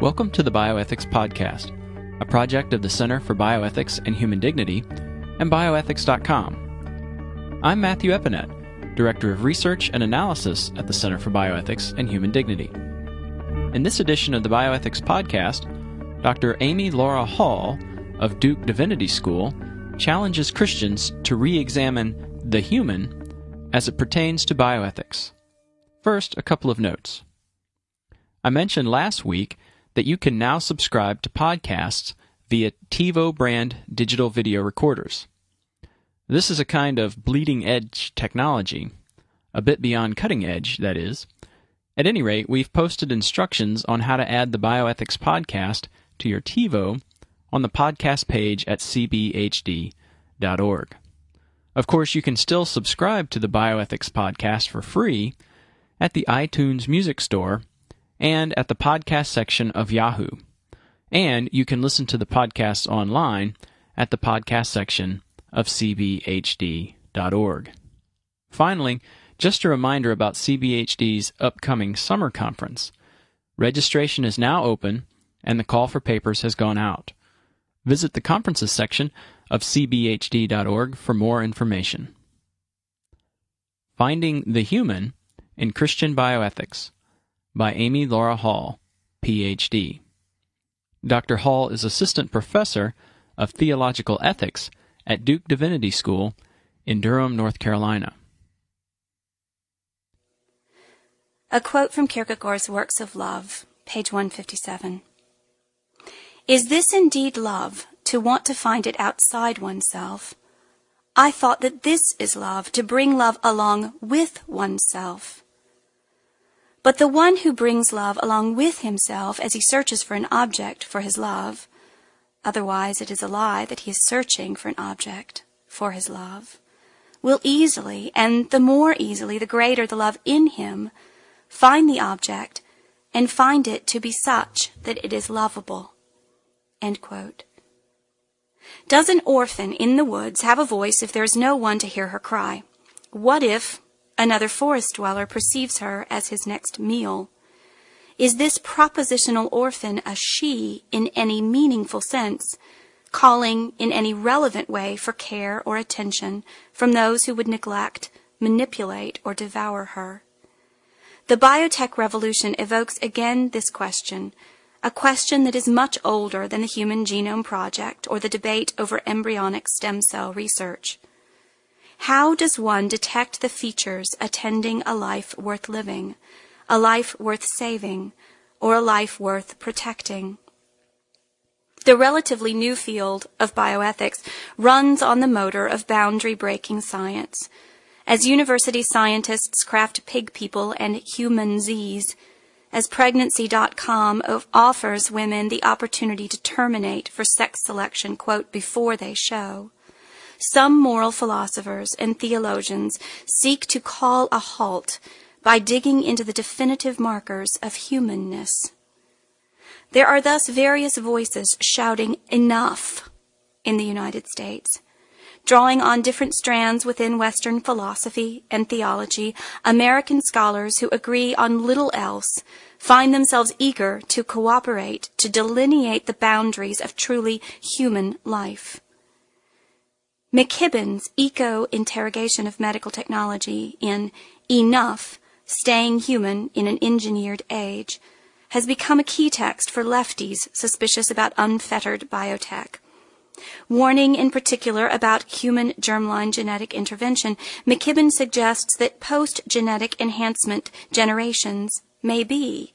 Welcome to the Bioethics Podcast, a project of the Center for Bioethics and Human Dignity and bioethics.com. I'm Matthew Eppinette, Director of Research and Analysis at the Center for Bioethics and Human Dignity. In this edition of the Bioethics Podcast, Dr. Amy Laura Hall of Duke Divinity School challenges Christians to re examine the human as it pertains to bioethics. First, a couple of notes. I mentioned last week that you can now subscribe to podcasts via TiVo brand digital video recorders. This is a kind of bleeding edge technology, a bit beyond cutting edge, that is. At any rate, we've posted instructions on how to add the Bioethics podcast to your TiVo on the podcast page at cbhd.org. Of course, you can still subscribe to the Bioethics podcast for free at the iTunes Music Store and at the podcast section of Yahoo. And you can listen to the podcast online at the podcast section of cbhd.org. Finally, just a reminder about CBHD's upcoming summer conference. Registration is now open and the call for papers has gone out. Visit the conferences section of cbhd.org for more information. Finding the Human in Christian Bioethics by Amy Laura Hall, Ph.D. Dr. Hall is Assistant Professor of Theological Ethics at Duke Divinity School in Durham, North Carolina. A quote from Kierkegaard's Works of Love, page 157. Is this indeed love, to want to find it outside oneself? I thought that this is love, to bring love along with oneself. But the one who brings love along with himself as he searches for an object for his love, otherwise it is a lie that he is searching for an object for his love, will easily, and the more easily the greater the love in him, find the object and find it to be such that it is lovable. Does an orphan in the woods have a voice if there is no one to hear her cry? What if, Another forest dweller perceives her as his next meal. Is this propositional orphan a she in any meaningful sense, calling in any relevant way for care or attention from those who would neglect, manipulate, or devour her? The biotech revolution evokes again this question, a question that is much older than the Human Genome Project or the debate over embryonic stem cell research. How does one detect the features attending a life worth living, a life worth saving, or a life worth protecting? The relatively new field of bioethics runs on the motor of boundary breaking science. As university scientists craft pig people and humanzees, as pregnancy.com offers women the opportunity to terminate for sex selection, quote, before they show. Some moral philosophers and theologians seek to call a halt by digging into the definitive markers of humanness. There are thus various voices shouting enough in the United States. Drawing on different strands within Western philosophy and theology, American scholars who agree on little else find themselves eager to cooperate to delineate the boundaries of truly human life. McKibben's eco-interrogation of medical technology in Enough, Staying Human in an Engineered Age has become a key text for lefties suspicious about unfettered biotech. Warning in particular about human germline genetic intervention, McKibben suggests that post-genetic enhancement generations may be,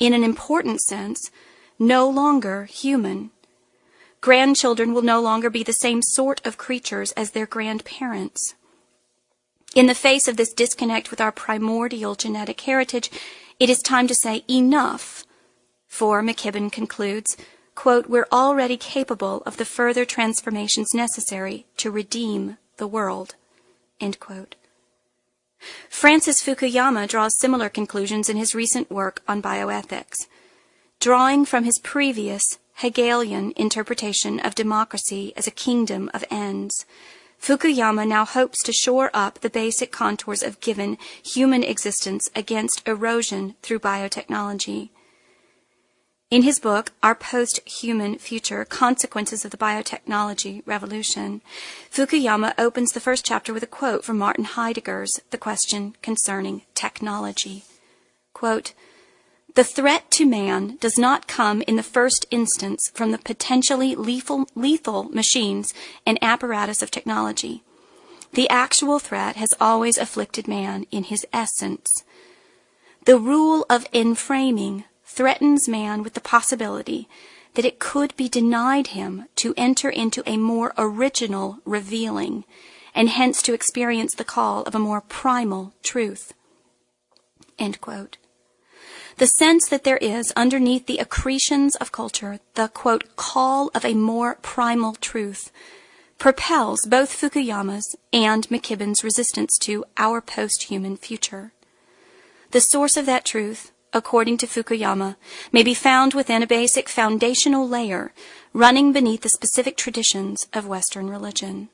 in an important sense, no longer human grandchildren will no longer be the same sort of creatures as their grandparents. In the face of this disconnect with our primordial genetic heritage, it is time to say enough. For, McKibben concludes, quote, we're already capable of the further transformations necessary to redeem the world. Francis Fukuyama draws similar conclusions in his recent work on bioethics. Drawing from his previous Hegelian interpretation of democracy as a kingdom of ends, Fukuyama now hopes to shore up the basic contours of given human existence against erosion through biotechnology. In his book, Our Post-Human Future, Consequences of the Biotechnology Revolution, Fukuyama opens the first chapter with a quote from Martin Heidegger's The Question Concerning Technology. Quote, the threat to man does not come in the first instance from the potentially lethal, lethal machines and apparatus of technology. The actual threat has always afflicted man in his essence. The rule of enframing threatens man with the possibility that it could be denied him to enter into a more original revealing, and hence to experience the call of a more primal truth. The sense that there is, underneath the accretions of culture, the quote, call of a more primal truth, propels both Fukuyama's and McKibben's resistance to our post-human future. The source of that truth, according to Fukuyama, may be found within a basic foundational layer running beneath the specific traditions of Western religion.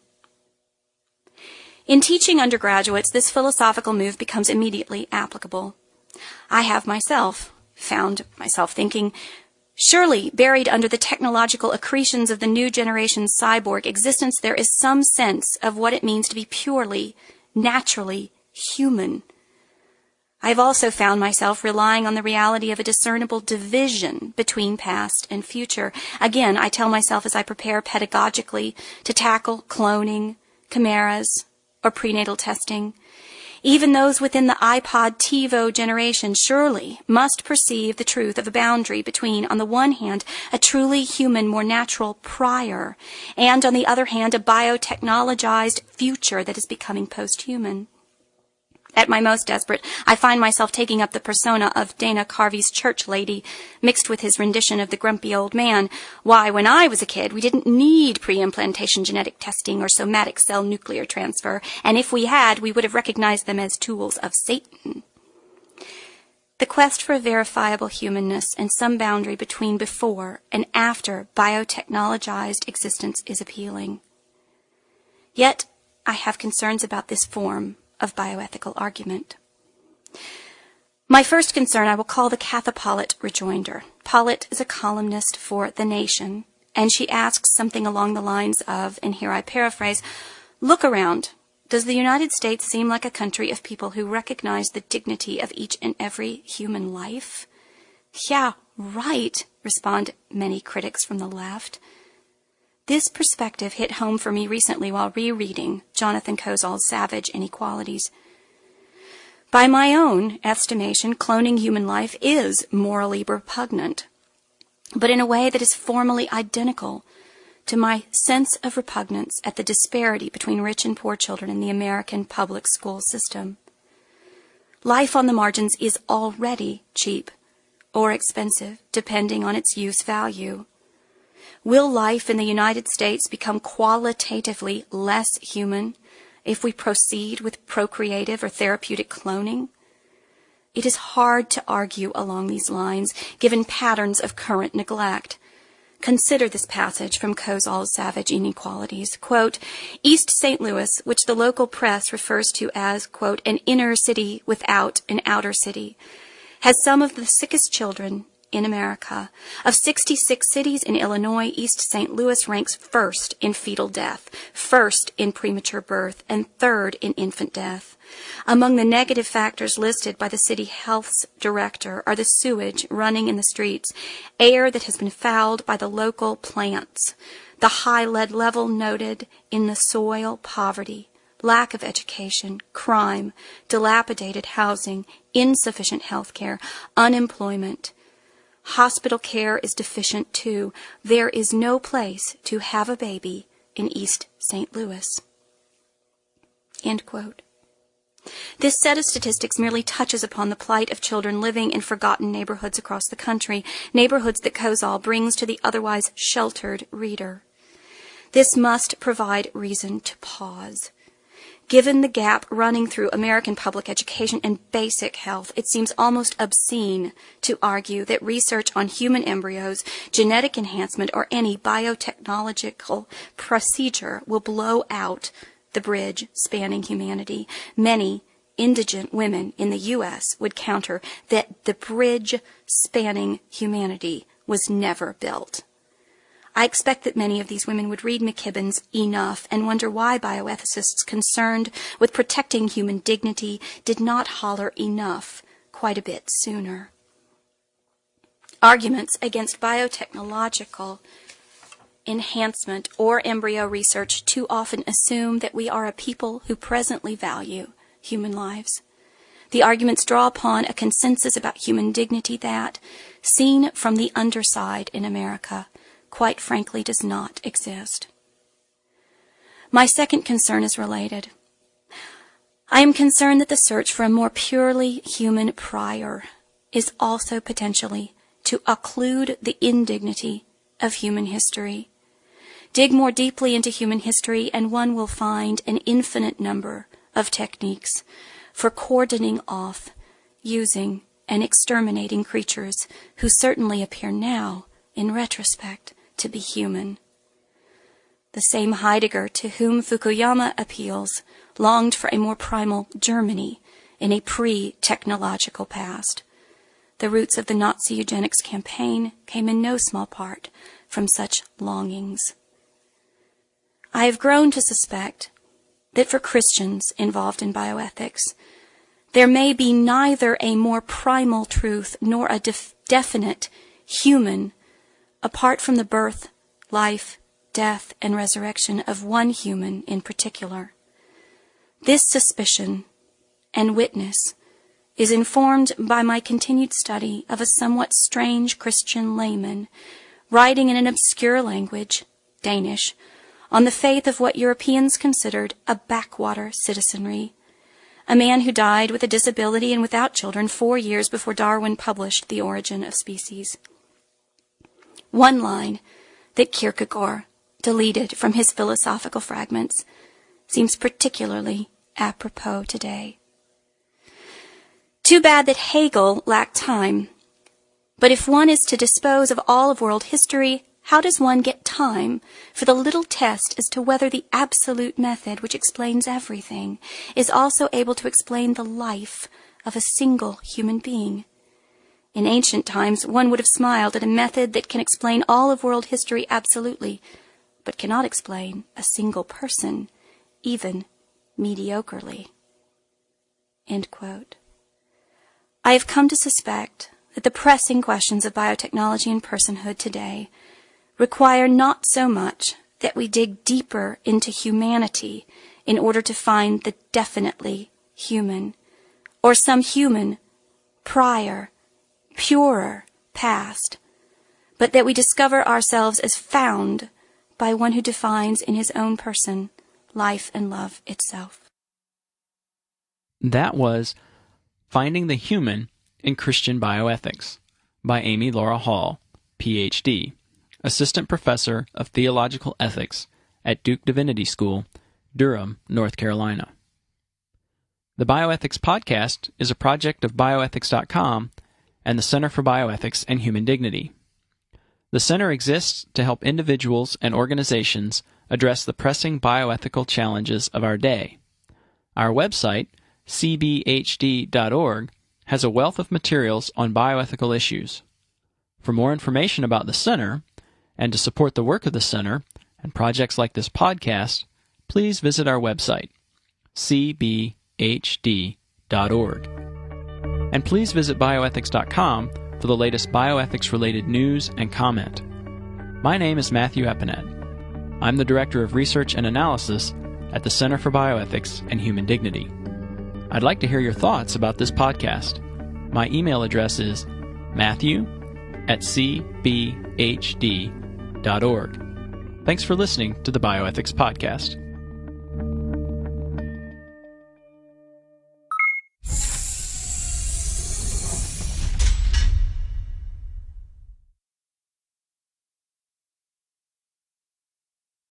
In teaching undergraduates, this philosophical move becomes immediately applicable. I have myself found myself thinking, surely buried under the technological accretions of the new generation cyborg existence, there is some sense of what it means to be purely, naturally human. I have also found myself relying on the reality of a discernible division between past and future. Again, I tell myself as I prepare pedagogically to tackle cloning, chimeras, or prenatal testing, even those within the iPod TiVo generation surely must perceive the truth of a boundary between, on the one hand, a truly human, more natural prior, and on the other hand, a biotechnologized future that is becoming post-human. At my most desperate, I find myself taking up the persona of Dana Carvey's church lady, mixed with his rendition of the grumpy old man. Why, when I was a kid, we didn't need pre-implantation genetic testing or somatic cell nuclear transfer, and if we had, we would have recognized them as tools of Satan. The quest for verifiable humanness and some boundary between before and after biotechnologized existence is appealing. Yet, I have concerns about this form of bioethical argument. My first concern I will call the Katha Pollitt rejoinder. Pollitt is a columnist for The Nation, and she asks something along the lines of, and here I paraphrase, Look around. Does the United States seem like a country of people who recognize the dignity of each and every human life? Yeah, right, respond many critics from the left. This perspective hit home for me recently while rereading Jonathan Kozol's Savage Inequalities. By my own estimation, cloning human life is morally repugnant, but in a way that is formally identical to my sense of repugnance at the disparity between rich and poor children in the American public school system. Life on the margins is already cheap or expensive, depending on its use value. Will life in the United States become qualitatively less human if we proceed with procreative or therapeutic cloning? It is hard to argue along these lines, given patterns of current neglect. Consider this passage from Kozol's Savage Inequalities. Quote, East St. Louis, which the local press refers to as, quote, an inner city without an outer city, has some of the sickest children in America. Of 66 cities in Illinois, East St. Louis ranks first in fetal death, first in premature birth, and third in infant death. Among the negative factors listed by the city health's director are the sewage running in the streets, air that has been fouled by the local plants, the high lead level noted in the soil poverty, lack of education, crime, dilapidated housing, insufficient health care, unemployment, Hospital care is deficient too. There is no place to have a baby in East St. Louis. This set of statistics merely touches upon the plight of children living in forgotten neighborhoods across the country, neighborhoods that Kozol brings to the otherwise sheltered reader. This must provide reason to pause. Given the gap running through American public education and basic health, it seems almost obscene to argue that research on human embryos, genetic enhancement, or any biotechnological procedure will blow out the bridge spanning humanity. Many indigent women in the U.S. would counter that the bridge spanning humanity was never built. I expect that many of these women would read McKibben's Enough and wonder why bioethicists concerned with protecting human dignity did not holler enough quite a bit sooner. Arguments against biotechnological enhancement or embryo research too often assume that we are a people who presently value human lives. The arguments draw upon a consensus about human dignity that, seen from the underside in America, quite frankly does not exist. My second concern is related. I am concerned that the search for a more purely human prior is also potentially to occlude the indignity of human history. Dig more deeply into human history and one will find an infinite number of techniques for cordoning off, using, and exterminating creatures who certainly appear now, in retrospect, to be human. The same Heidegger to whom Fukuyama appeals longed for a more primal Germany in a pre-technological past. The roots of the Nazi eugenics campaign came in no small part from such longings. I have grown to suspect that for Christians involved in bioethics, there may be neither a more primal truth nor a def- definite human apart from the birth, life, death, and resurrection of one human in particular. This suspicion and witness is informed by my continued study of a somewhat strange Christian layman writing in an obscure language, Danish, on the faith of what Europeans considered a backwater citizenry, a man who died with a disability and without children four years before Darwin published The Origin of Species. One line that Kierkegaard deleted from his philosophical fragments seems particularly apropos today. Too bad that Hegel lacked time. But if one is to dispose of all of world history, how does one get time for the little test as to whether the absolute method which explains everything is also able to explain the life of a single human being? In ancient times, one would have smiled at a method that can explain all of world history absolutely, but cannot explain a single person, even mediocrely. I have come to suspect that the pressing questions of biotechnology and personhood today require not so much that we dig deeper into humanity in order to find the definitely human, or some human prior purer past, but that we discover ourselves as found by one who defines in his own person life and love itself. That was Finding the Human in Christian Bioethics by Amy Laura Hall, PhD, Assistant Professor of Theological Ethics at Duke Divinity School, Durham, North Carolina. The Bioethics Podcast is a project of bioethics.com and the Center for Bioethics and Human Dignity. The center exists to help individuals and organizations address the pressing bioethical challenges of our day. Our website, cbhd.org, has a wealth of materials on bioethical issues. For more information about the center, and to support the work of the center and projects like this podcast, please visit our website, cbhd.org. And please visit bioethics.com for the latest bioethics related news and comment. My name is Matthew Eppinette. I'm the Director of Research and Analysis at the Center for Bioethics and Human Dignity. I'd like to hear your thoughts about this podcast. My email address is matthew at cbhd.org. Thanks for listening to the Bioethics Podcast.